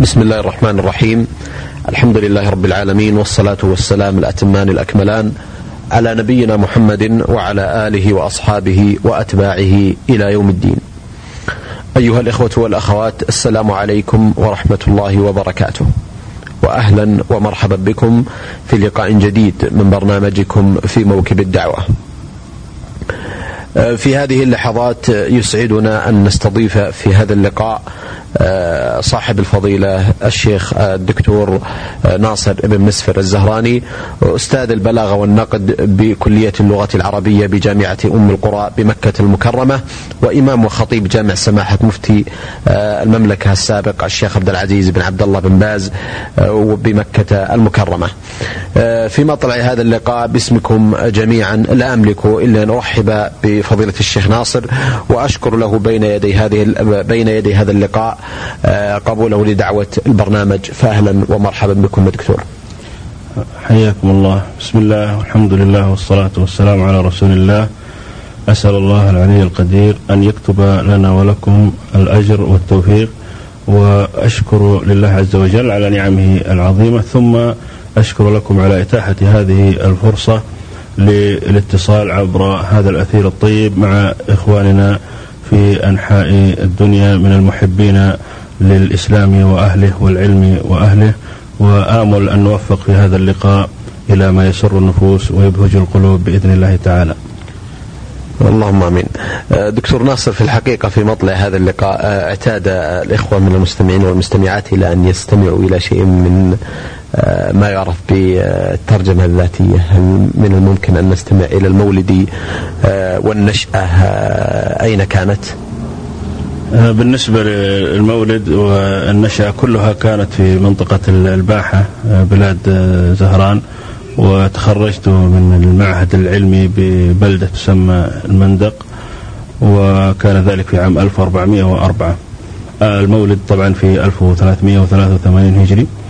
بسم الله الرحمن الرحيم. الحمد لله رب العالمين والصلاة والسلام الأتمان الأكملان على نبينا محمد وعلى آله وأصحابه وأتباعه إلى يوم الدين. أيها الإخوة والأخوات السلام عليكم ورحمة الله وبركاته. وأهلا ومرحبا بكم في لقاء جديد من برنامجكم في موكب الدعوة. في هذه اللحظات يسعدنا أن نستضيف في هذا اللقاء صاحب الفضيلة الشيخ الدكتور آه، ناصر بن مسفر الزهراني أستاذ البلاغة والنقد بكلية اللغة العربية بجامعة أم القرى بمكة المكرمة وإمام وخطيب جامع سماحة مفتي آه، المملكة السابق الشيخ عبد العزيز بن عبد الله بن باز بمكة المكرمة. في مطلع هذا اللقاء باسمكم جميعا لا أملك إلا أن أرحب بفضيلة الشيخ ناصر وأشكر له بين يدي هذه بين يدي هذا اللقاء آه، قبوله لدعوة البرنامج فأهلا ومرحبا بكم دكتور. حياكم الله. بسم الله والحمد لله والصلاة والسلام على رسول الله. أسأل الله العلي القدير أن يكتب لنا ولكم الأجر والتوفيق وأشكر لله عز وجل على نعمه العظيمة ثم أشكر لكم على إتاحة هذه الفرصة للاتصال عبر هذا الأثير الطيب مع إخواننا في أنحاء الدنيا من المحبين للإسلام وأهله والعلم وأهله وآمل أن نوفق في هذا اللقاء إلى ما يسر النفوس ويبهج القلوب بإذن الله تعالى اللهم آمين. دكتور ناصر في الحقيقة في مطلع هذا اللقاء اعتاد الإخوة من المستمعين والمستمعات إلى أن يستمعوا إلى شيء من آه، ما يعرف بالترجمة الذاتية هل من الممكن أن نستمع إلى المولد آه، والنشأة آه، أين كانت؟ بالنسبة للمولد والنشأة كلها كانت في منطقة الباحة بلاد زهران وتخرجت من المعهد العلمي ببلدة تسمى المندق وكان ذلك في عام 1404 المولد طبعا في 1383 هجري. آه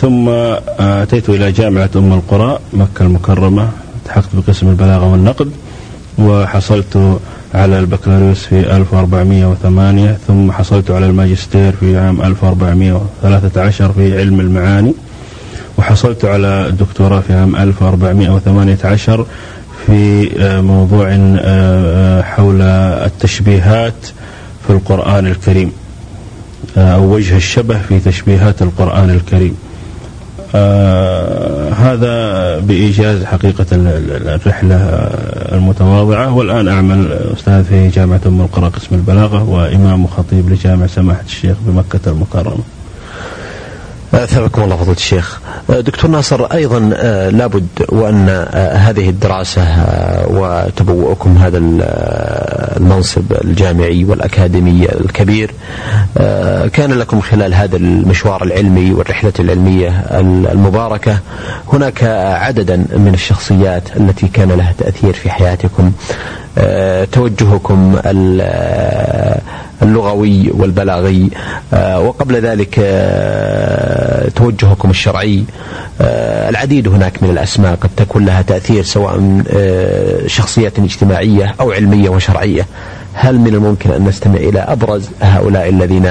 ثم آه أتيت إلى جامعة أم القرى مكة المكرمة. التحقت بقسم البلاغة والنقد وحصلت على البكالوريوس في 1408 ثم حصلت على الماجستير في عام 1413 في علم المعاني وحصلت على الدكتوراه في عام 1418 في آه، موضوع آه، حول التشبيهات في القرآن الكريم. آه، أو وجه الشبه في تشبيهات القرآن الكريم. آه هذا بإيجاز حقيقة الرحلة المتواضعة. والآن أعمل أستاذ في جامعة أم القرى قسم البلاغة وإمام وخطيب لجامع سماحة الشيخ بمكة المكرمة. أثابكم الله فضيلة الشيخ. أه، دكتور ناصر أيضا أه، لابد وأن أه، هذه الدراسة وتبوؤكم هذا المنصب الجامعي والأكاديمي الكبير كان لكم خلال هذا المشوار العلمي والرحلة العلمية المباركة هناك عددا من الشخصيات التي كان لها تأثير في حياتكم. توجهكم اللغوي والبلاغي وقبل ذلك توجهكم الشرعي آه، العديد هناك من الأسماء قد تكون لها تأثير سواء شخصيات اجتماعية أو علمية وشرعية. هل من الممكن أن نستمع إلى أبرز هؤلاء الذين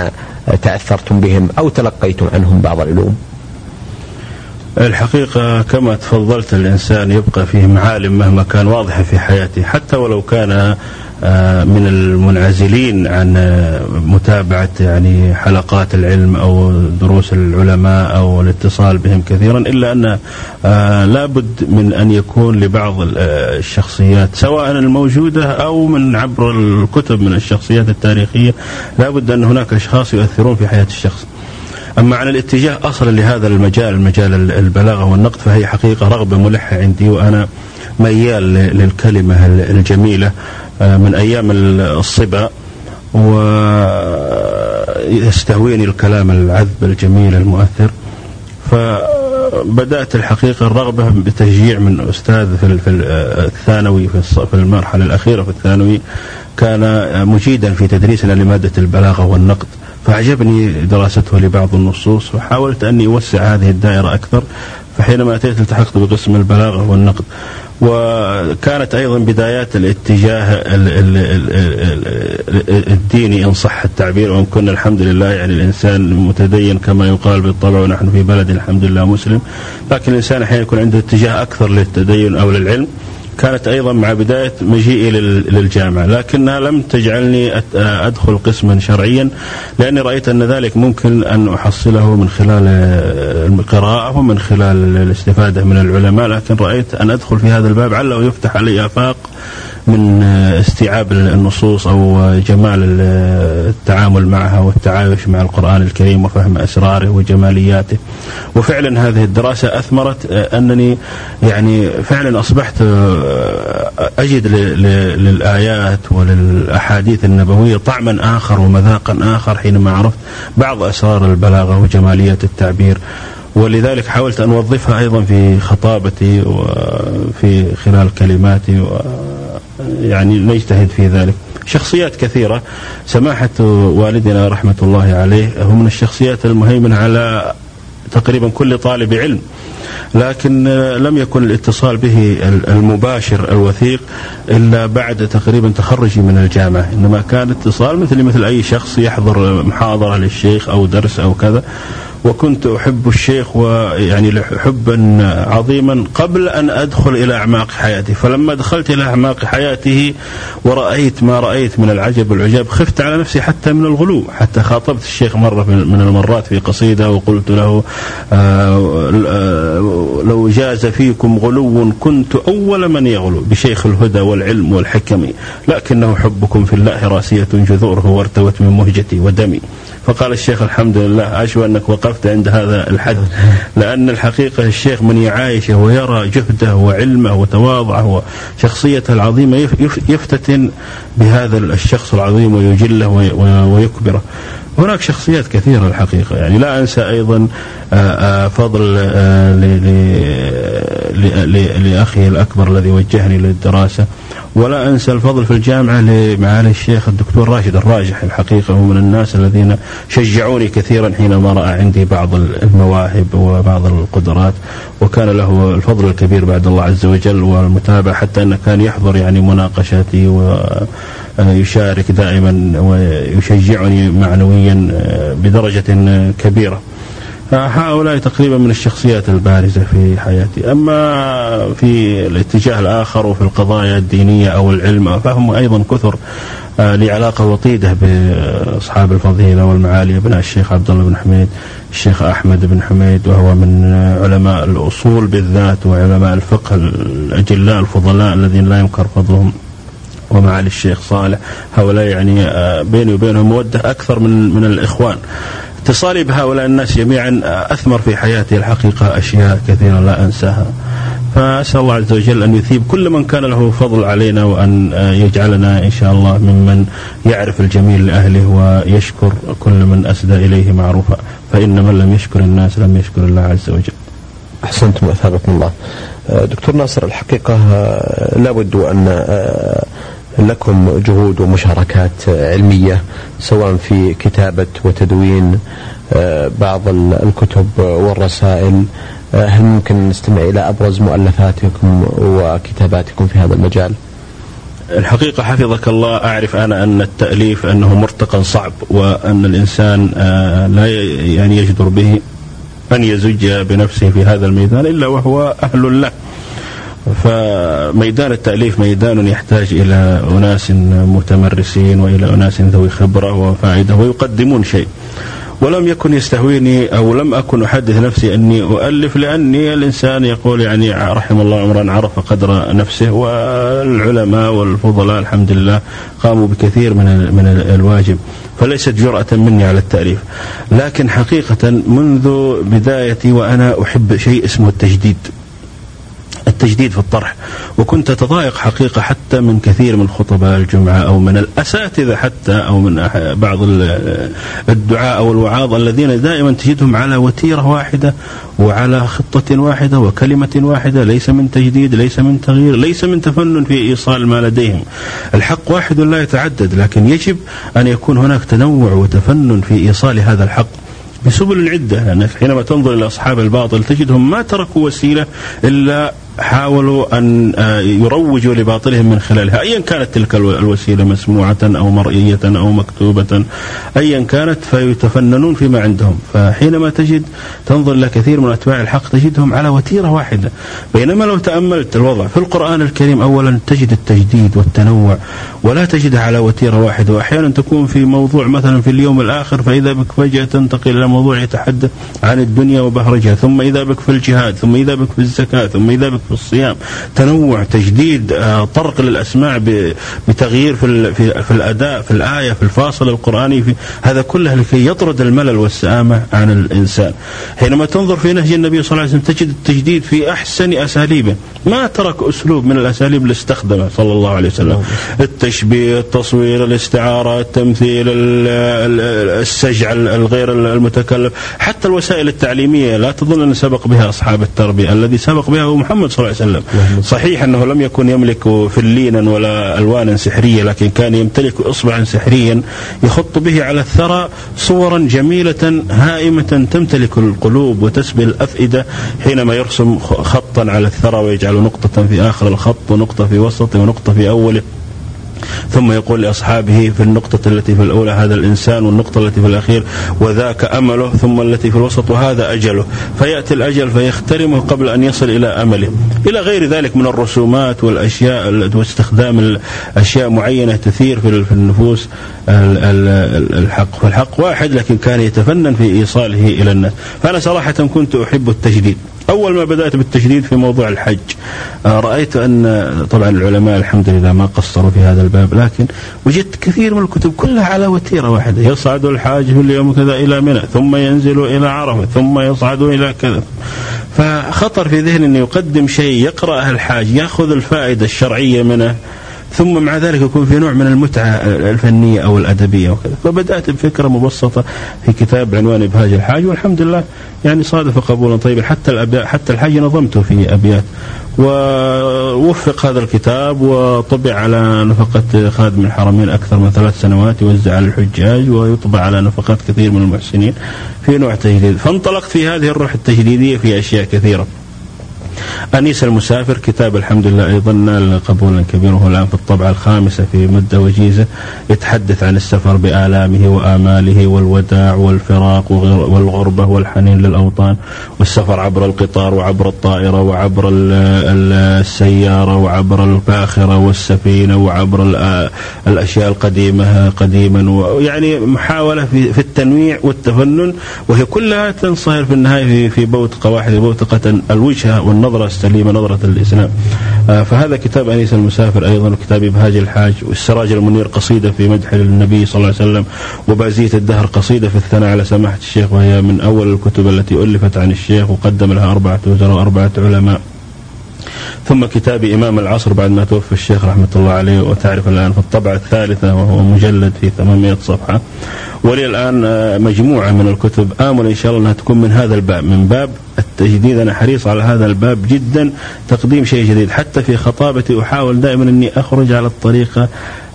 تأثرتم بهم أو تلقيتم عنهم بعض العلوم؟ الحقيقة كما تفضلت الإنسان يبقى فيه معالم مهما كان واضحة في حياته حتى ولو كان آه، من المنعزلين عن آه، متابعة يعني حلقات العلم أو دروس العلماء أو الاتصال بهم كثيرا إلا أن آه، لابد من أن يكون لبعض الشخصيات سواء الموجودة أو من عبر الكتب من الشخصيات التاريخية لابد أن هناك أشخاص يؤثرون في حياة الشخص. أما عن الاتجاه أصلا لهذا المجال المجال البلاغة والنقد فهي حقيقة رغبة ملحة عندي وأنا ميال للكلمة الجميلة. آه، من أيام الصبا ويستهويني الكلام العذب الجميل المؤثر. فبدأت الحقيقة الرغبة بتشجيع من أستاذ في الثانوي في المرحلة الأخيرة في الثانوي. كان مجيدا في تدريسنا لمادة البلاغة والنقد. فأعجبني دراسته لبعض النصوص وحاولت أني أوسع هذه الدائرة أكثر. فحينما أتيت التحقت بقسم البلاغة والنقد. وكانت أيضا بدايات الاتجاه الديني إن صح التعبير وإن كنا الحمد لله يعني الإنسان متدين كما يقال بالطبع ونحن في بلد الحمد لله مسلم. لكن الإنسان أحيانا يكون عنده اتجاه أكثر للتدين أو للعلم. كانت أيضا مع بداية مجيئي للجامعة لكنها لم تجعلني أدخل قسما شرعيا لأني رأيت أن ذلك ممكن أن أحصله من خلال القراءة ومن خلال الاستفادة من العلماء لكن رأيت أن أدخل في هذا الباب عله يفتح علي آفاق من استيعاب النصوص أو جمال التعامل معها والتعايش مع القرآن الكريم وفهم أسراره وجمالياته. وفعلا هذه الدراسة أثمرت أنني يعني فعلا أصبحت أجد للآيات وللأحاديث النبوية طعما آخر ومذاقا آخر حينما عرفت بعض أسرار البلاغة وجمالية التعبير. ولذلك حاولت أن أوظفها أيضا في خطابتي وفي خلال كلماتي يعني نجتهد في ذلك. شخصيات كثيرة. سماحة والدنا رحمة الله عليه هو من الشخصيات المهيمنة على تقريبا كل طالب علم. لكن لم يكن الاتصال به المباشر الوثيق إلا بعد تقريبا تخرجي من الجامعة، إنما كان اتصال مثل مثل أي شخص يحضر محاضرة للشيخ أو درس أو كذا. وكنت أحب الشيخ ويعني حبا عظيما قبل أن أدخل إلى أعماق حياتي. فلما دخلت إلى أعماق حياته ورأيت ما رأيت من العجب والعجاب خفت على نفسي حتى من الغلو حتى خاطبت الشيخ مرة من المرات في قصيدة وقلت له آه، لو جاز فيكم غلو كنت أول من يغلو بشيخ الهدى والعلم والحكم لكنه حبكم في الله راسية جذوره وارتوت من مهجتي ودمي. فقال الشيخ الحمد لله أشوى أنك وقفت عند هذا الحد لأن الحقيقة الشيخ من يعايشه ويرى جهده وعلمه وتواضعه وشخصيته العظيمة يفتتن بهذا الشخص العظيم ويجله ويكبره. هناك شخصيات كثيرة الحقيقة يعني لا أنسى أيضا فضل لأخي الأكبر الذي وجهني للدراسة ولا أنسى الفضل في الجامعة لمعالي الشيخ الدكتور راشد الراجح الحقيقة هو من الناس الذين شجعوني كثيرا حينما رأى عندي بعض المواهب وبعض القدرات وكان له الفضل الكبير بعد الله عز وجل والمتابعة حتى أنه كان يحضر يعني مناقشاتي ويشارك دائما ويشجعني معنويا بدرجة كبيرة. هؤلاء تقريبا من الشخصيات البارزة في حياتي. أما في الاتجاه الآخر وفي القضايا الدينية أو العلم فهم أيضا كثر آه، لعلاقة وطيدة بأصحاب الفضيلة والمعالي أبناء الشيخ عبد الله بن حميد الشيخ أحمد بن حميد وهو من علماء الأصول بالذات وعلماء الفقه الأجلاء الفضلاء الذين لا ينكر فضلهم ومعالي الشيخ صالح. هؤلاء يعني آه، بيني وبينهم مودة أكثر من من الإخوان. اتصالي بهؤلاء الناس جميعا أثمر في حياتي الحقيقة أشياء كثيرة لا أنساها. فأسأل الله عز وجل أن يثيب كل من كان له فضل علينا وأن يجعلنا إن شاء الله ممن يعرف الجميل لأهله ويشكر كل من أسدى إليه معروفا. فإن من لم يشكر الناس لم يشكر الله عز وجل. أحسنتم أثابكم الله. دكتور ناصر الحقيقة لابد أن لكم جهود ومشاركات علمية سواء في كتابة وتدوين آه، بعض الكتب والرسائل آه، هل ممكن نستمع إلى أبرز مؤلفاتكم وكتاباتكم في هذا المجال؟ الحقيقة حفظك الله أعرف أنا أن التأليف أنه مرتقى صعب وأن الإنسان آه، لا يعني يجدر به أن يزج بنفسه في هذا الميدان إلا وهو أهل له فميدان التأليف ميدان يحتاج إلى أناس متمرسين وإلى أناس ذوي خبرة وفائدة ويقدمون شيء. ولم يكن يستهويني أو لم أكن أحدث نفسي أني أؤلف لأني الإنسان يقول يعني رحم الله عمرا عرف قدر نفسه والعلماء والفضلاء الحمد لله قاموا بكثير من من الواجب فليست جرأة مني على التأليف. لكن حقيقة منذ بدايتي وأنا أحب شيء اسمه التجديد. التجديد في الطرح وكنت أتضايق حقيقة حتى من كثير من خطباء الجمعة أو من الأساتذة حتى أو من بعض الدعاء أو الوعاظ الذين دائما تجدهم على وتيرة واحدة وعلى خطة واحدة وكلمة واحدة ليس من تجديد ليس من تغيير ليس من تفنن في إيصال ما لديهم. الحق واحد لا يتعدد لكن يجب أن يكون هناك تنوع وتفنن في إيصال هذا الحق. بسبل عدة لأنك حينما تنظر إلى أصحاب الباطل تجدهم ما تركوا وسيلة إلا حاولوا أن آه، يروجوا لباطلهم من خلالها. أيا كانت تلك الوسيلة مسموعة أو مرئية أو مكتوبة أيا كانت فيتفننون فيما عندهم. فحينما تجد تنظر إلى كثير من أتباع الحق تجدهم على وتيرة واحدة. بينما لو تأملت الوضع في القرآن الكريم أولا تجد التجديد والتنوع ولا تجدها على وتيرة واحدة. وأحيانا تكون في موضوع مثلا في اليوم الآخر فإذا بك فجأة تنتقل إلى موضوع يتحدث عن الدنيا وبهرجها ثم إذا بك في الجهاد ثم إذا بك في الزكاة ثم إذا بك في الصيام. تنوع تجديد آه، طرق للأسماع بتغيير في, في, في الأداء في الآية في الفاصل القرآني في هذا كله لكي يطرد الملل والسآمة عن الإنسان. حينما تنظر في نهج النبي صلى الله عليه وسلم تجد التجديد في أحسن أساليبه. ما ترك أسلوب من الأساليب اللي استخدمه صلى الله عليه وسلم. التشبيه التصوير الاستعارة التمثيل السجع الغير المتكلف. حتى الوسائل التعليمية لا تظن أن سبق بها أصحاب التربية. الذي سبق بها هو محمد صلى الله عليه وسلم. صحيح أنه لم يكن يملك فلينا ولا ألوانا سحرية لكن كان يمتلك إصبعا سحريا يخط به على الثرى صورا جميلة هائمة تمتلك القلوب وتسبي الأفئدة حينما يرسم خطا على الثرى ويجعل نقطة في آخر الخط ونقطة في وسطه ونقطة في أوله. ثم يقول لأصحابه في النقطة التي في الأولى هذا الإنسان والنقطة التي في الأخير وذاك أمله ثم التي في الوسط وهذا أجله. فيأتي الأجل فيخترمه قبل أن يصل إلى أمله. إلى غير ذلك من الرسومات والأشياء واستخدام أشياء معينة تثير في النفوس الحق. فالحق واحد لكن كان يتفنن في إيصاله إلى الناس. فأنا صراحة كنت أحب التجديد. أول ما بدأت بالتشديد في موضوع الحج آه، رأيت أن طبعا العلماء الحمد لله ما قصروا في هذا الباب لكن وجدت كثير من الكتب كلها على وتيرة واحدة يصعد الحاج في اليوم كذا إلى منى ثم ينزل إلى عرفة ثم يصعد إلى كذا. فخطر في ذهني أنه يقدم شيء يقرأه الحاج يأخذ الفائدة الشرعية منه. ثم مع ذلك يكون في نوع من المتعة الفنية أو الأدبية وكذا. فبدأت بفكرة مبسطة في كتاب بعنوان إبهاج الحاج والحمد لله يعني صادف قبولا طيبا. حتى حتى الحاج نظمته في أبيات. ووفق هذا الكتاب وطبع على نفقة خادم الحرمين أكثر من ثلاث سنوات يوزع على الحجاج ويطبع على نفقات كثير من المحسنين في نوع تجديد. فانطلقت في هذه الروح التجديدية في أشياء كثيرة. أنيس المسافر كتاب الحمد لله أيضا نال قبولا كبيرا وهو الآن في الطبعة الخامسة في مدة وجيزة يتحدث عن السفر بآلامه وآماله والوداع والفراق والغربة والحنين للأوطان والسفر عبر القطار وعبر الطائرة وعبر السيارة وعبر الباخرة والسفينة وعبر الأشياء القديمة قديما ويعني محاولة في التنويع والتفنن وهي كلها تنصهر في النهاية في في بوت قواحد بوتقة الوجهة والنظرة السليمة نظرة الإسلام. آه، فهذا كتاب أنيس المسافر أيضا وكتاب إبهاج الحاج والسراج المنير قصيدة في مدح النبي صلى الله عليه وسلم وبازية الدهر قصيدة في الثناء على سماحة الشيخ وهي من أول الكتب التي ألفت عن الشيخ وقدم لها أربعة وزراء وأربعة علماء. ثم كتاب إمام العصر بعد ما توفى الشيخ رحمة الله عليه وتعرف الآن في الطبعة الثالثة وهو مجلد في 800 صفحة. ولي الآن آه، مجموعة من الكتب آمل إن شاء الله أنها تكون من هذا الباب من باب التجديد. أنا حريص على هذا الباب جدا تقديم شيء جديد. حتى في خطابتي أحاول دائما أني أخرج على الطريقة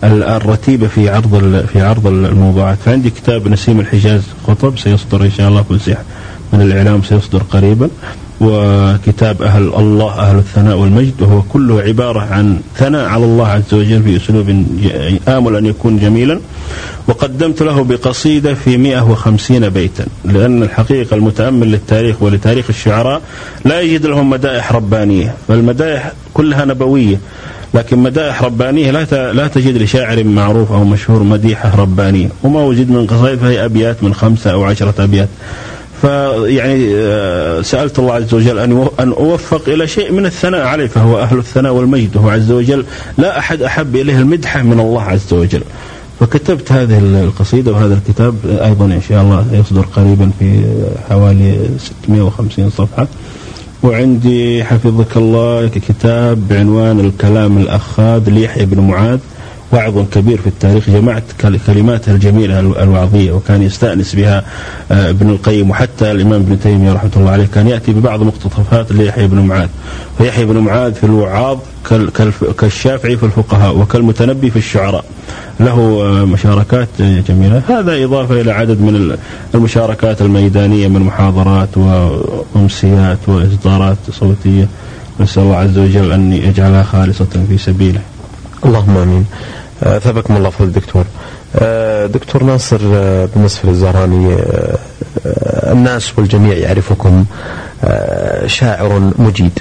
الرتيبة في عرض في عرض الموضوعات. فعندي كتاب نسيم الحجاز خطب سيصدر إن شاء الله في من الإعلام سيصدر قريبا. وكتاب أهل الله أهل الثناء والمجد وهو كله عبارة عن ثناء على الله عز وجل في أسلوب آمل أن يكون جميلا. وقدمت له بقصيدة في 150 بيتا لأن الحقيقة المتأمل للتاريخ ولتاريخ الشعراء لا يجد لهم مدائح ربانية فالمدائح كلها نبوية لكن مدائح ربانية لا لا تجد لشاعر معروف أو مشهور مديحة ربانية وما وجد من قصائد فهي أبيات من خمسة أو عشرة أبيات. فيعني آه، سألت الله عز وجل أن أن أوفق إلى شيء من الثناء عليه فهو أهل الثناء والمجد وهو عز وجل لا أحد أحب إليه المدحة من الله عز وجل. فكتبت هذه القصيدة وهذا الكتاب أيضا إن شاء الله يصدر قريبا في حوالي 650 صفحة. وعندي حفظك الله كتاب بعنوان الكلام الأخاذ ليحيى بن معاذ. وعظ كبير في التاريخ جمعت كلماته الجميلة الوعظية وكان يستأنس بها آه، ابن القيم وحتى الإمام ابن تيمية رحمة الله عليه كان يأتي ببعض مقتطفات ليحيى بن معاذ. فيحيى بن معاذ في الوعاظ كالشافعي في الفقهاء وكالمتنبي في الشعراء. له آه، مشاركات جميلة. هذا إضافة إلى عدد من المشاركات الميدانية من محاضرات وأمسيات وإصدارات صوتية. نسأل الله عز وجل أن يجعلها خالصة في سبيله. اللهم آمين. آه، ثابكم الله فضل الدكتور. آه، دكتور ناصر آه، بن مسفر الزهراني الناس والجميع يعرفكم شاعر مجيد.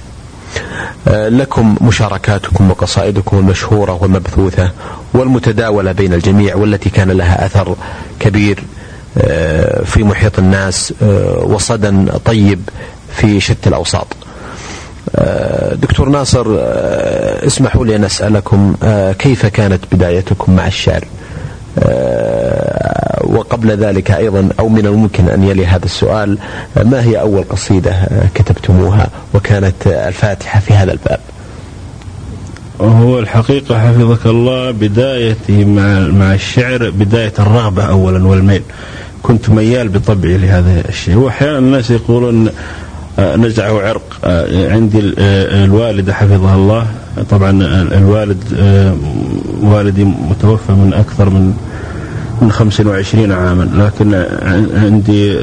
لكم مشاركاتكم وقصائدكم المشهورة والمبثوثة والمتداولة بين الجميع والتي كان لها أثر كبير في محيط الناس وصدى طيب في شتى الأوساط. دكتور ناصر آه، اسمحوا لي أن أسألكم آه، كيف كانت بدايتكم مع الشعر؟ آه، وقبل ذلك أيضا أو من الممكن أن يلي هذا السؤال ما هي أول قصيدة كتبتموها؟ وكانت الفاتحة في هذا الباب. هو الحقيقة حفظك الله بدايتي مع مع الشعر بداية الرغبة أولا والميل. كنت ميال بطبعي لهذا الشيء. وأحيانا الناس يقولون آه، نزعه عرق. آه، عندي آه، الوالدة حفظها الله. طبعا الوالد والدي متوفى من أكثر من من 25 عاما. لكن عندي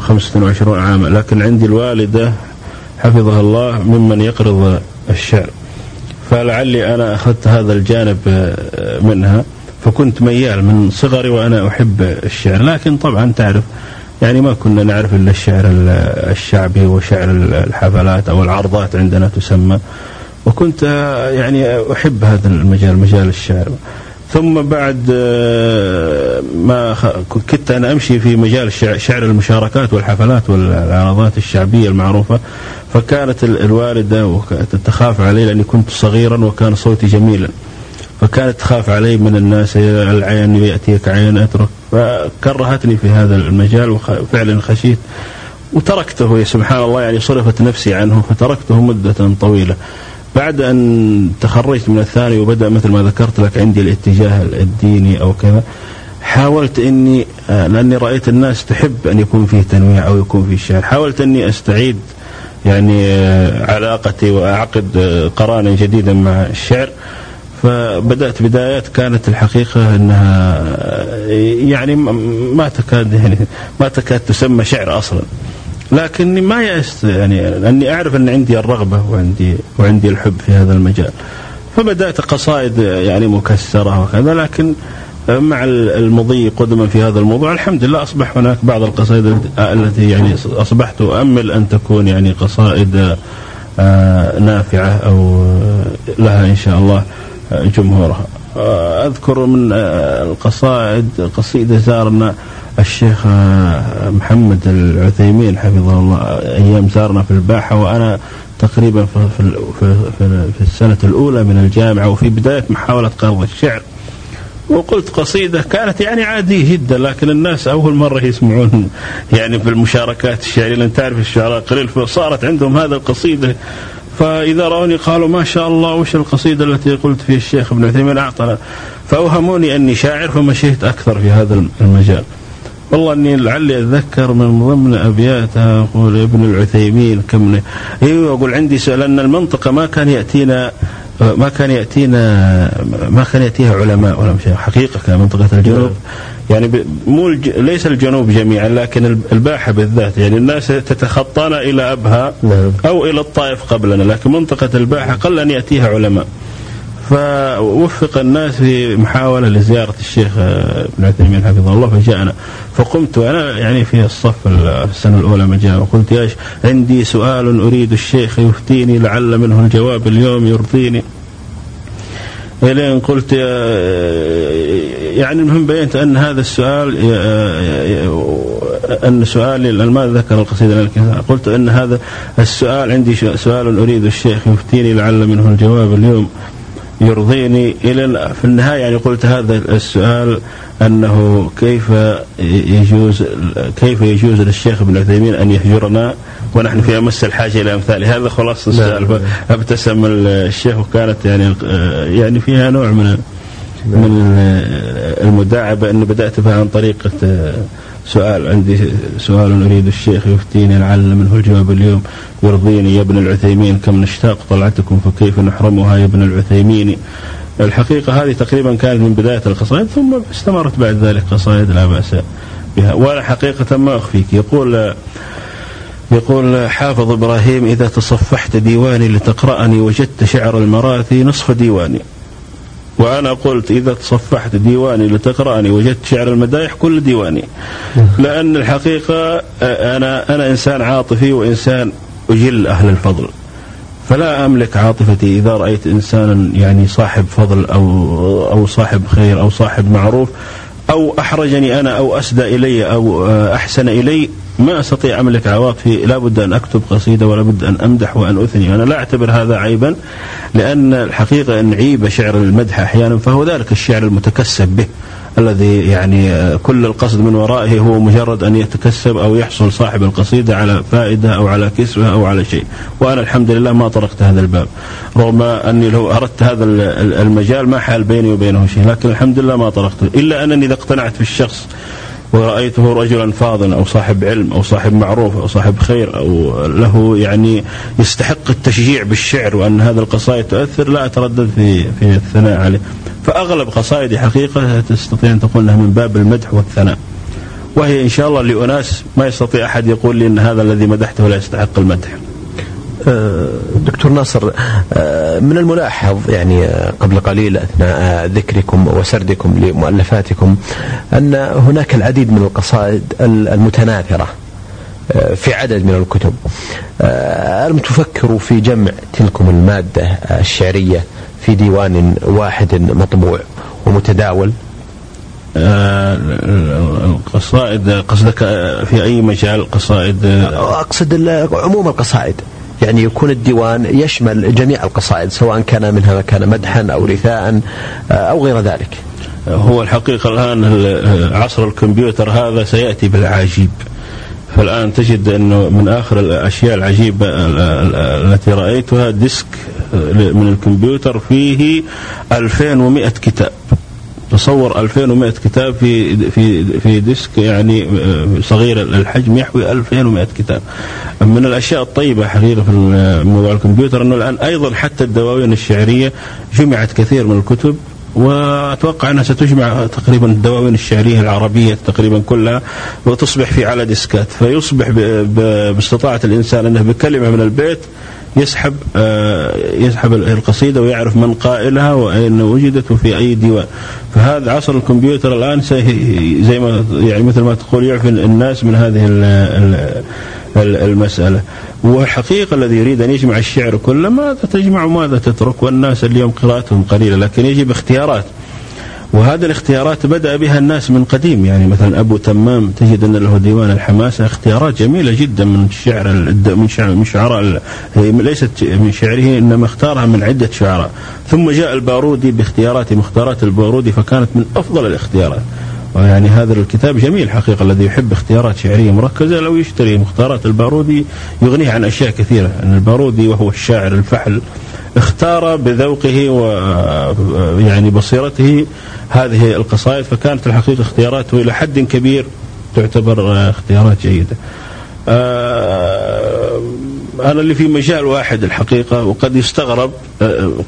25 عاما. لكن عندي الوالدة حفظها الله ممن يقرض الشعر. فلعلي أنا أخذت هذا الجانب منها. فكنت ميال من صغري وأنا أحب الشعر. لكن طبعا تعرف يعني ما كنا نعرف إلا الشعر الشعبي وشعر الحفلات أو العرضات عندنا تسمى. وكنت يعني أحب هذا المجال مجال الشعر. ثم بعد آه، ما كنت أنا أمشي في مجال شعر المشاركات والحفلات والعرضات الشعبية المعروفة. فكانت الوالدة تخاف علي لأني كنت صغيرا وكان صوتي جميلا. فكانت تخاف علي من الناس العين يأتيك عين أترك فكرهتني في هذا المجال وفعلا خشيت. وتركته سبحان الله يعني صرفت نفسي عنه فتركته مدة طويلة. بعد أن تخرجت من الثاني وبدأ مثل ما ذكرت لك عندي الاتجاه الديني أو كذا حاولت إني لأني رأيت الناس تحب أن يكون فيه تنويع أو يكون فيه شعر، حاولت إني أستعيد يعني علاقتي وأعقد قرانا جديدا مع الشعر. فبدأت بدايات كانت الحقيقة أنها يعني ما تكاد يعني ما تكاد تسمى شعر أصلا. لكني ما يأست يعني لأني أعرف أن عندي الرغبة وعندي وعندي الحب في هذا المجال. فبدأت قصائد يعني مكسرة وكذا لكن مع المضي قدما في هذا الموضوع الحمد لله أصبح هناك بعض القصائد التي يعني أصبحت أؤمل أن تكون يعني قصائد آه، نافعة أو لها إن شاء الله. جمهورها. أذكر من القصائد قصيدة زارنا الشيخ محمد العثيمين حفظه الله أيام زارنا في الباحة وأنا تقريبا في, في, في, في السنة الأولى من الجامعة وفي بداية محاولة قرض الشعر. وقلت قصيدة كانت يعني عادية جدا لكن الناس أول مرة يسمعون يعني في المشاركات الشعرية لأن تعرف الشعراء قليل فصارت عندهم هذا القصيدة فإذا رأوني قالوا ما شاء الله وش القصيدة التي قلت في الشيخ ابن عثيمين؟ أعطنا. فأوهموني أني شاعر فمشيت أكثر في هذا المجال. والله أني لعلي أتذكر من ضمن ابياتها أقول ابن العثيمين كم أيوه أقول عندي سؤال أن المنطقة ما كان يأتينا ما كان ياتينا ما كان يأتيها علماء ولا مش حقيقة كان منطقة الجنوب. يعني مو ليس الجنوب جميعا لكن الباحة بالذات. يعني الناس تتخطانا إلى أبها نعم. أو إلى الطائف قبلنا لكن منطقة الباحة قل أن يأتيها علماء. فوفق الناس في محاولة لزيارة الشيخ ابن عثيمين حفظه الله فجاءنا فقمت وأنا يعني في الصف السنة الأولى ما جاء وقلت يا عندي سؤال أريد الشيخ يفتيني لعل منه الجواب اليوم يرضيني. إلين قلت يعني المهم بينت أن هذا السؤال أن سؤالي ما ذكر القصيدة قلت أن هذا السؤال عندي سؤال أريد الشيخ يفتيني لعل منه الجواب اليوم. يرضيني إلى في النهاية يعني قلت هذا السؤال أنه كيف يجوز كيف يجوز للشيخ ابن عثيمين أن يهجرنا ونحن في أمس الحاجة إلى أمثال هذا خلاص السؤال. فابتسم الشيخ وكانت يعني يعني فيها نوع من من المداعبة. أنه بدأت بها عن طريقة سؤال عندي سؤال أريد الشيخ يفتيني لعل منه الجواب اليوم. يرضيني يا ابن العثيمين كم نشتاق طلعتكم فكيف نحرمها يا ابن العثيمين؟ الحقيقة هذه تقريبا كانت من بداية القصائد ثم استمرت بعد ذلك قصائد لا بأس بها. وأنا حقيقة ما أخفيك. يقول يقول حافظ إبراهيم إذا تصفحت ديواني لتقرأني وجدت شعر المراثي نصف ديواني. وأنا قلت إذا تصفحت ديواني لتقرأني وجدت شعر المدايح كل ديواني. لأن الحقيقة أنا أنا إنسان عاطفي وإنسان أجل أهل الفضل. فلا أملك عاطفتي إذا رأيت إنسانا يعني صاحب فضل أو أو صاحب خير أو صاحب معروف أو أحرجني أنا أو أسدى إلي أو أحسن إلي ما أستطيع املك عواطفي لابد أن أكتب قصيدة ولا بد أن أمدح وأن أثني. أنا لا أعتبر هذا عيبا لأن الحقيقة إن عيب شعر المدح أحيانا فهو ذلك الشعر المتكسب به. الذي يعني كل القصد من ورائه هو مجرد أن يتكسب أو يحصل صاحب القصيدة على فائدة أو على كسوه أو على شيء، وأنا الحمد لله ما طرقت هذا الباب، رغم أني لو أردت هذا المجال ما حال بيني وبينه شيء، لكن الحمد لله ما طرقته، إلا أنني إذا اقتنعت في الشخص ورأيته رجلا فاضلا أو صاحب علم أو صاحب معروف أو صاحب خير أو له يعني يستحق التشجيع بالشعر وأن هذا القصائد تؤثر لا أتردد في في الثناء عليه. فأغلب قصائدي حقيقة تستطيع أن تقول أنها من باب المدح والثناء. وهي إن شاء الله لأناس ما يستطيع أحد يقول لي أن هذا الذي مدحته لا يستحق المدح. دكتور ناصر من الملاحظ يعني قبل قليل أثناء ذكركم وسردكم لمؤلفاتكم أن هناك العديد من القصائد المتناثرة في عدد من الكتب. ألم تفكروا في جمع تلكم المادة الشعرية في ديوان واحد مطبوع ومتداول؟ القصائد قصدك في أي مجال قصائد أقصد عموم القصائد. يعني يكون الديوان يشمل جميع القصائد سواء كان منها ما كان مدحا أو رثاء أو غير ذلك. هو الحقيقة الآن عصر الكمبيوتر هذا سيأتي بالعجيب. فالآن تجد إنه من آخر الأشياء العجيبة التي رأيتها ديسك من الكمبيوتر فيه 2100 كتاب. تصور 2100 كتاب في في في ديسك يعني صغير الحجم يحوي 2100 كتاب. من الأشياء الطيبة حقيقة في موضوع الكمبيوتر إنه الآن أيضا حتى الدواوين الشعرية جمعت كثير من الكتب وأتوقع أنها ستجمع تقريبا الدواوين الشعرية العربية تقريبا كلها وتصبح في على ديسكات فيصبح باستطاعة الإنسان أنه بكلمة من البيت يسحب يسحب القصيدة ويعرف من قائلها وأين وجدت وفي أي ديوان. فهذا عصر الكمبيوتر الآن زي ما يعني مثل ما تقول يعفي الناس من هذه المسألة. وحقيقة الذي يريد أن يجمع الشعر كله ماذا تجمع وماذا تترك؟ والناس اليوم قراءتهم قليلة لكن يجب اختيارات. وهذه الاختيارات بدأ بها الناس من قديم. يعني مثلا أبو تمام تجد أن له ديوان الحماسة. اختيارات جميلة جدا من الشعر من شعر من شعراء ليست من شعره إنما اختارها من عدة شعراء. ثم جاء البارودي باختيارات مختارات البارودي فكانت من أفضل الاختيارات. ويعني هذا الكتاب جميل حقيقة الذي يحب اختيارات شعرية مركزة. لو يشتري مختارات البارودي يغنيه عن أشياء كثيرة. أن البارودي وهو الشاعر الفحل اختار بذوقه و يعني بصيرته هذه القصائد فكانت الحقيقة اختياراته إلى حد كبير تعتبر اختيارات جيدة. أنا اللي في مجال واحد الحقيقة وقد يستغرب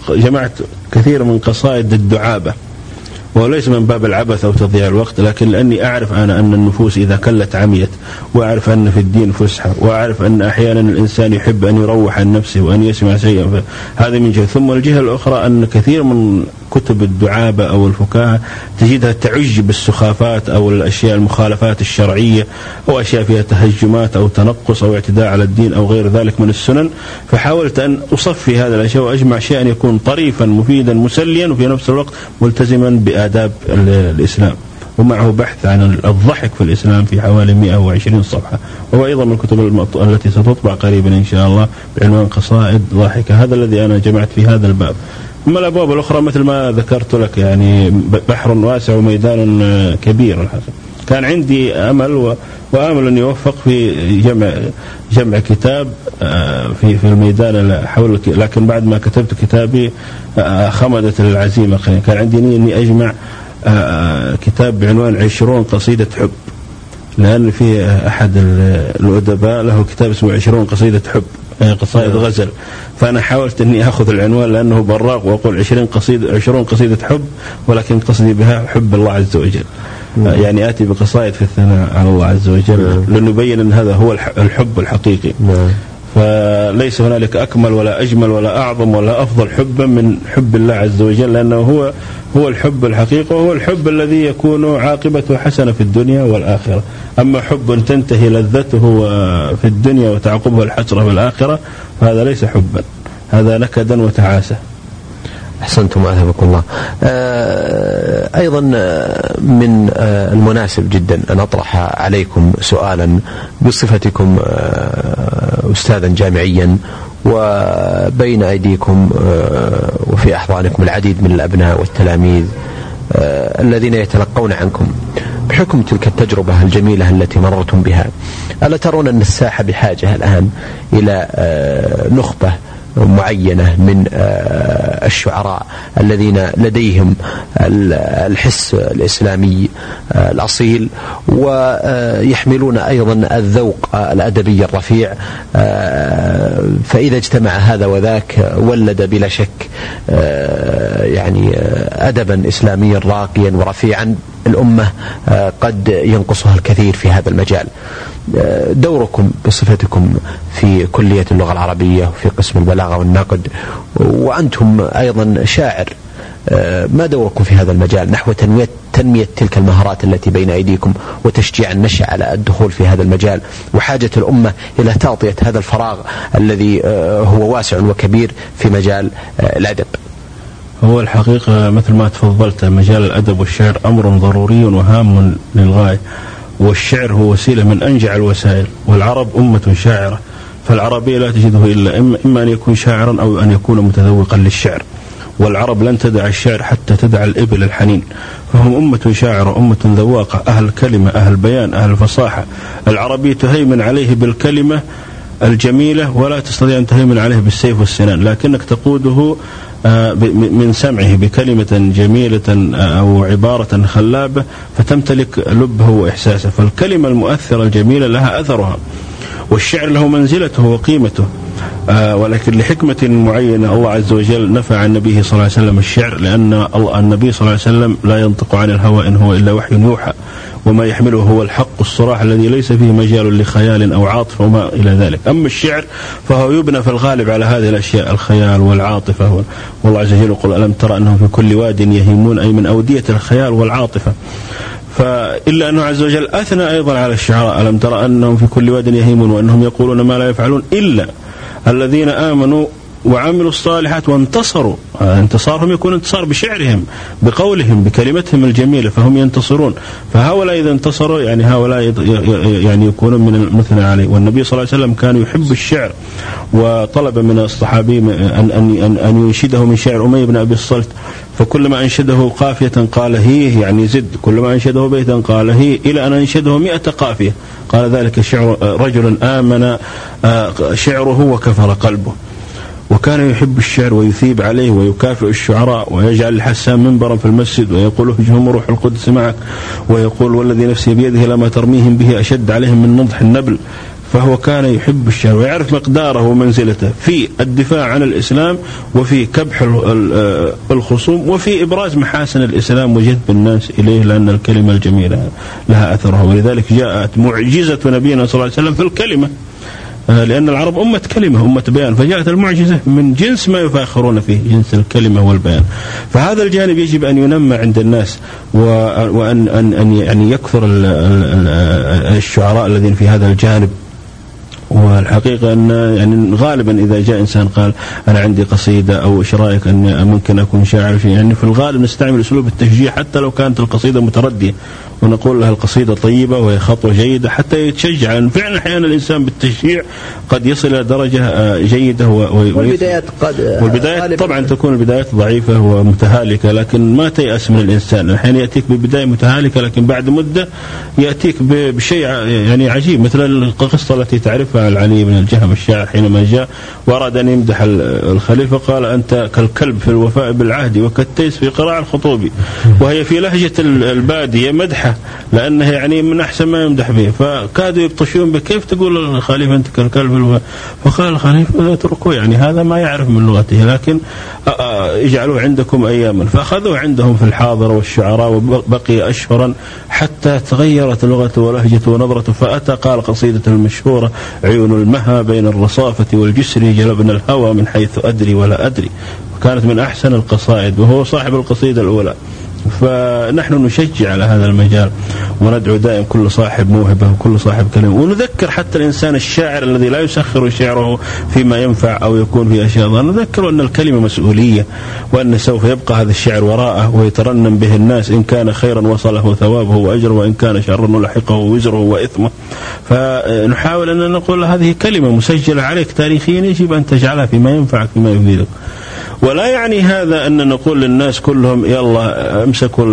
جمعت كثير من قصائد الدعابة. وليس من باب العبث أو تضييع الوقت لكن لأني أعرف أنا أن النفوس إذا كلت عميت وأعرف أن في الدين فسحة وأعرف أن أحيانا الإنسان يحب أن يروح عن نفسه وأن يسمع شيئا هذا من جهة. ثم الجهة الأخرى أن كثير من كتب الدعابة أو الفكاهة تجدها تعج بالسخافات أو الأشياء المخالفات الشرعية أو أشياء فيها تهجمات أو تنقص أو اعتداء على الدين أو غير ذلك من السنن. فحاولت أن أصفي هذا الأشياء وأجمع شيئا يكون طريفا مفيدا مسليا وفي نفس الوقت ملتزما بآداب الإسلام. ومعه بحث عن الضحك في الإسلام في حوالي 120 صفحة. وهو أيضا من الكتب التي ستطبع قريبا إن شاء الله بعنوان قصائد ضاحكة. هذا الذي أنا جمعت في هذا الباب. أما الأبواب الأخرى مثل ما ذكرت لك يعني بحر واسع وميدان كبير. الحقيقة كان عندي أمل. وآمل أن يوفق في جمع جمع كتاب في في الميدان حول لكن بعد ما كتبت كتابي خمدت العزيمة. كان عندي نية إني أجمع كتاب بعنوان عشرون قصيدة حب. لأن في أحد الأدباء له كتاب اسمه عشرون قصيدة حب. قصائد غزل. فأنا حاولت أني أخذ العنوان لأنه براق وأقول عشرين قصيدة عشرون قصيدة حب ولكن قصدي بها حب الله عز وجل. يعني آتي بقصائد في الثناء على الله عز وجل لنبين أن هذا هو الحب الحقيقي. فليس هنالك أكمل ولا أجمل ولا أعظم ولا أفضل حبا من حب الله عز وجل لأنه هو هو الحب الحقيقي وهو الحب الذي يكون عاقبته حسنة في الدنيا والآخرة. أما حب تنتهي لذته في الدنيا وتعقبه الحسرة في الآخرة فهذا ليس حبا هذا نكدا وتعاسة. أحسنتم أثابكم الله. آه أيضا من آه المناسب جدا أن أطرح عليكم سؤالا بصفتكم آه أستاذا جامعيا وبين أيديكم آه وفي أحضانكم العديد من الأبناء والتلاميذ آه الذين يتلقون عنكم. بحكم تلك التجربة الجميلة التي مررتم بها ألا ترون أن الساحة بحاجة الآن إلى آه نخبة معينة من الشعراء الذين لديهم الحس الإسلامي الأصيل ويحملون أيضا الذوق الأدبي الرفيع فإذا اجتمع هذا وذاك ولد بلا شك يعني أدبا إسلاميا راقيا ورفيعا الأمة قد ينقصها الكثير في هذا المجال. دوركم بصفتكم في كلية اللغة العربية وفي قسم البلاغة والنقد وأنتم أيضا شاعر. ما دوركم في هذا المجال نحو تنمية تنمية تلك المهارات التي بين أيديكم وتشجيع النشأ على الدخول في هذا المجال؟ وحاجة الأمة إلى تغطية هذا الفراغ الذي هو واسع وكبير في مجال الأدب. هو الحقيقة مثل ما تفضلت مجال الأدب والشعر أمر ضروري وهام للغاية. والشعر هو وسيلة من أنجع الوسائل والعرب أمة شاعرة فالعربية لا تجده إلا إما, أن يكون شاعرا أو أن يكون متذوقا للشعر. والعرب لن تدع الشعر حتى تدع الإبل الحنين. فهم أمة شاعرة أمة ذواقة أهل كلمة أهل بيان أهل فصاحة. العربي تهيمن عليه بالكلمة الجميلة ولا تستطيع أن تهيمن عليه بالسيف والسنان. لكنك تقوده من سمعه بكلمة جميلة أو عبارة خلابة فتمتلك لبه وإحساسه. فالكلمة المؤثرة الجميلة لها أثرها. والشعر له منزلته وقيمته. آه ولكن لحكمة معينة الله عز وجل نفى عن نبيه صلى الله عليه وسلم الشعر لأن النبي صلى الله عليه وسلم لا ينطق عن الهوى إن هو إلا وحي يوحى. وما يحمله هو الحق الصراح الذي ليس فيه مجال لخيال أو عاطفة وما إلى ذلك. أما الشعر فهو يبنى في الغالب على هذه الأشياء الخيال والعاطفة. والله عز وجل يقول ألم ترى أنهم في كل واد يهيمون أي من أودية الخيال والعاطفة. فإلا أنه عز وجل أثنى أيضا على الشعراء. ألم ترى أنهم في كل واد يهيمون وأنهم يقولون ما لا يفعلون إلا الذين آمنوا وعملوا الصالحات وانتصروا. انتصارهم يكون انتصار بشعرهم بقولهم بكلمتهم الجميلة فهم ينتصرون. فهؤلاء إذا انتصروا يعني هؤلاء يعني يكونون من المثنى عليه والنبي صلى الله عليه وسلم كان يحب الشعر وطلب من الصحابي أن, أن, أن ينشده من شعر أمية بن أبي الصلت. فكلما أنشده قافية قال هي يعني زد. كلما أنشده بيتا قال هي إلى أن أنشده مئة قافية. قال ذلك شعر رجل آمن شعره وكفر قلبه. وكان يحب الشعر ويثيب عليه ويكافئ الشعراء ويجعل الحسان منبرا في المسجد ويقول اهجهم روح القدس معك ويقول والذي نفسي بيده لما ترميهم به أشد عليهم من نضح النبل. فهو كان يحب الشعر ويعرف مقداره ومنزلته في الدفاع عن الإسلام وفي كبح الخصوم وفي إبراز محاسن الإسلام وجذب الناس إليه لأن الكلمة الجميلة لها أثرها. ولذلك جاءت معجزة نبينا صلى الله عليه وسلم في الكلمة. لأن العرب أمة كلمة أمة بيان. فجاءت المعجزة من جنس ما يفاخرون فيه جنس الكلمة والبيان. فهذا الجانب يجب أن ينمى عند الناس وأن أن أن يعني يكثر الشعراء الذين في هذا الجانب. والحقيقة أن يعني غالبا إذا جاء إنسان قال أنا عندي قصيدة أو إيش رأيك أن ممكن أكون شاعر في يعني في الغالب نستعمل أسلوب التشجيع حتى لو كانت القصيدة متردية. ونقول له القصيدة طيبة وهي خطوة جيدة حتى يتشجع. لأن فعلا أحيانا الإنسان بالتشجيع قد يصل إلى درجة جيدة والبدايات قد والبدايات طبعا تكون البدايات ضعيفة ومتهالكة لكن ما تيأس من الإنسان. أحيانا يأتيك ببداية متهالكة لكن بعد مدة يأتيك بشيء يعني عجيب مثل القصة التي تعرفها العلي بن الجهم الشاعر حينما جاء وأراد أن يمدح الخليفة قال أنت كالكلب في الوفاء بالعهد وكالتيس في قراع الخطوب. وهي في لهجة البادية مدح مديحة لأنه يعني من أحسن ما يمدح به. فكادوا يبطشون به. كيف تقول الخليفة أنت كالكلب فقال الخليفة اتركوه يعني هذا ما يعرف من لغته. لكن اجعلوه عندكم أياما. فأخذوه عندهم في الحاضرة والشعراء وبقي أشهرا حتى تغيرت لغته ولهجته ونظرته. فأتى قال قصيدة المشهورة عيون المها بين الرصافة والجسر جلبنا الهوى من حيث أدري ولا أدري. كانت من أحسن القصائد وهو صاحب القصيدة الأولى. فنحن نشجع على هذا المجال وندعو دائم كل صاحب موهبة وكل صاحب كلمة ونذكر حتى الإنسان الشاعر الذي لا يسخر شعره فيما ينفع أو يكون في أشياء ضار نذكر أن الكلمة مسؤولية وأن سوف يبقى هذا الشعر وراءه ويترنم به الناس إن كان خيرا وصله ثوابه وأجره وإن كان شرا لحقه وزره وإثمه. فنحاول أن نقول هذه كلمة مسجلة عليك تاريخيا يجب أن تجعلها فيما ينفعك فيما يفيدك. ولا يعني هذا أن نقول للناس كلهم يلا امسكوا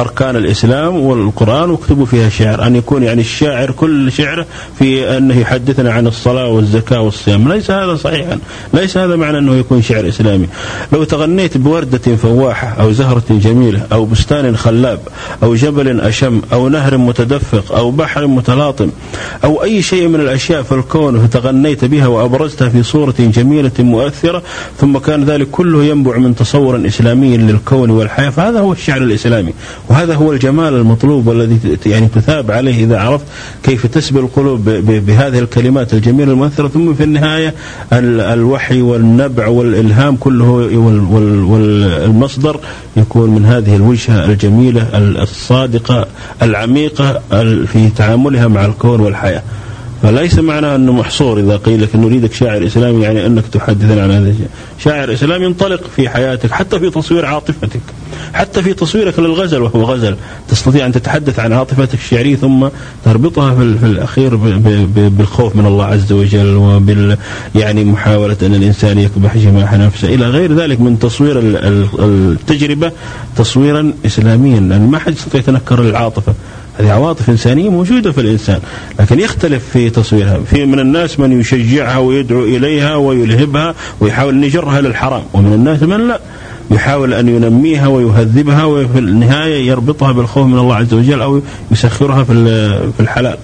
أركان الإسلام والقرآن واكتبوا فيها شعر. أن يكون يعني الشاعر كل شعره في أنه يحدثنا عن الصلاة والزكاة والصيام. ليس هذا صحيحا. ليس هذا معنى أنه يكون شعر إسلامي. لو تغنيت بوردة فواحة أو زهرة جميلة أو بستان خلاب أو جبل أشم أو نهر متدفق أو بحر متلاطم أو أي شيء من الأشياء في الكون فتغنيت بها وأبرزتها في صورة جميلة مؤثرة ثم كان ذلك كله ينبع من تصور إسلامي للكون والحياة فهذا هو الشعر الإسلامي وهذا هو الجمال المطلوب والذي يعني تثاب عليه إذا عرفت كيف تسبي القلوب بهذه الكلمات الجميلة المؤثرة. ثم في النهاية الوحي والنبع والإلهام كله والمصدر يكون من هذه الوجهة الجميلة الصادقة العميقة في تعاملها مع الكون والحياة. فليس معنى أنه محصور إذا قيل لك نريدك شاعر إسلامي يعني أنك تحدثنا عن هذا الشيء، شاعر إسلامي ينطلق في حياتك حتى في تصوير عاطفتك، حتى في تصويرك للغزل وهو غزل، تستطيع أن تتحدث عن عاطفتك الشعرية ثم تربطها في, الأخير بالخوف من الله عز وجل وبال يعني محاولة أن الإنسان يكبح جماح نفسه. إلى غير ذلك من تصوير التجربة تصويرا اسلاميا، لأن ما حد يستطيع يتنكر العاطفة، هذه عواطف إنسانية موجودة في الإنسان لكن يختلف في تصويرها. في من الناس من يشجعها ويدعو إليها ويلهبها ويحاول أن يجرها للحرام ومن الناس من لا يحاول أن ينميها ويهذبها وفي النهاية يربطها بالخوف من الله عز وجل أو يسخرها في الحلال.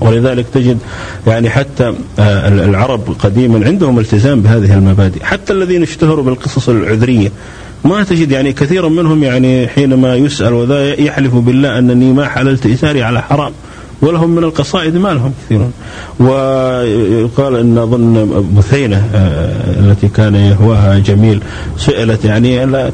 ولذلك تجد يعني حتى آه، العرب قديما عندهم التزام بهذه المبادئ. حتى الذين اشتهروا بالقصص العذرية ما تجد يعني كثير منهم يعني حينما يسأل وذا يحلف بالله أنني ما حللت إساري على حرام. ولهم من القصائد ما لهم كثيرون. ويقال إن أظن بثينة آه، التي كان يهواها جميل سئلت يعني لا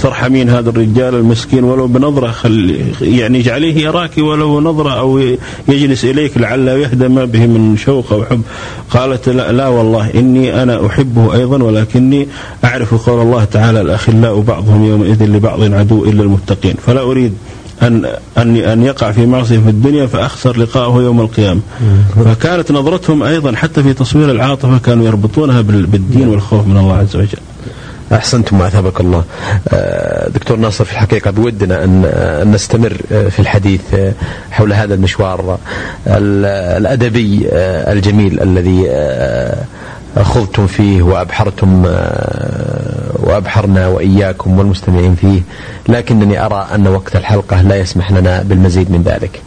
ترحمين هذا الرجال المسكين ولو بنظرة خل يعني اجعليه يراك ولو نظرة أو يجلس إليك لعله يهدى ما به من شوق أو حب. قالت لا, لا والله إني أنا أحبه أيضا ولكني أعرف قول الله تعالى الأخلاء بعضهم يومئذ لبعض عدو إلا المتقين فلا أريد أن أن أن يقع في معصية في الدنيا فأخسر لقاءه يوم القيامة فكانت نظرتهم أيضا حتى في تصوير العاطفة كانوا يربطونها بالدين والخوف من الله عز وجل أحسنتم وأثابك الله. آه، دكتور ناصر في الحقيقة بودنا أن نستمر آه، في الحديث آه، حول هذا المشوار الأدبي الجميل الذي خضتم فيه وأبحرتم وأبحرنا وإياكم والمستمعين فيه لكنني أرى أن وقت الحلقة لا يسمح لنا بالمزيد من ذلك.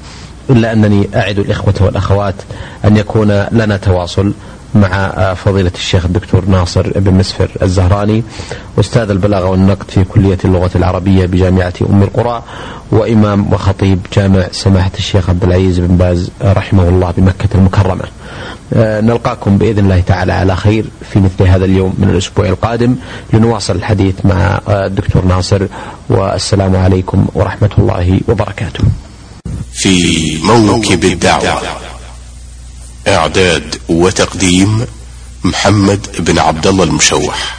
إلا أنني أعد الإخوة والأخوات أن يكون لنا تواصل مع فضيلة الشيخ الدكتور ناصر بن مسفر الزهراني أستاذ البلاغة والنقد في كلية اللغة العربية بجامعة أم القرى وإمام وخطيب جامع سماحة الشيخ عبد العزيز بن باز رحمه الله بمكة المكرمة. نلقاكم بإذن الله تعالى على خير في مثل هذا اليوم من الأسبوع القادم لنواصل الحديث مع آه، الدكتور ناصر والسلام عليكم ورحمة الله وبركاته. في موكب الدعوة إعداد وتقديم محمد بن عبد الله المشوح.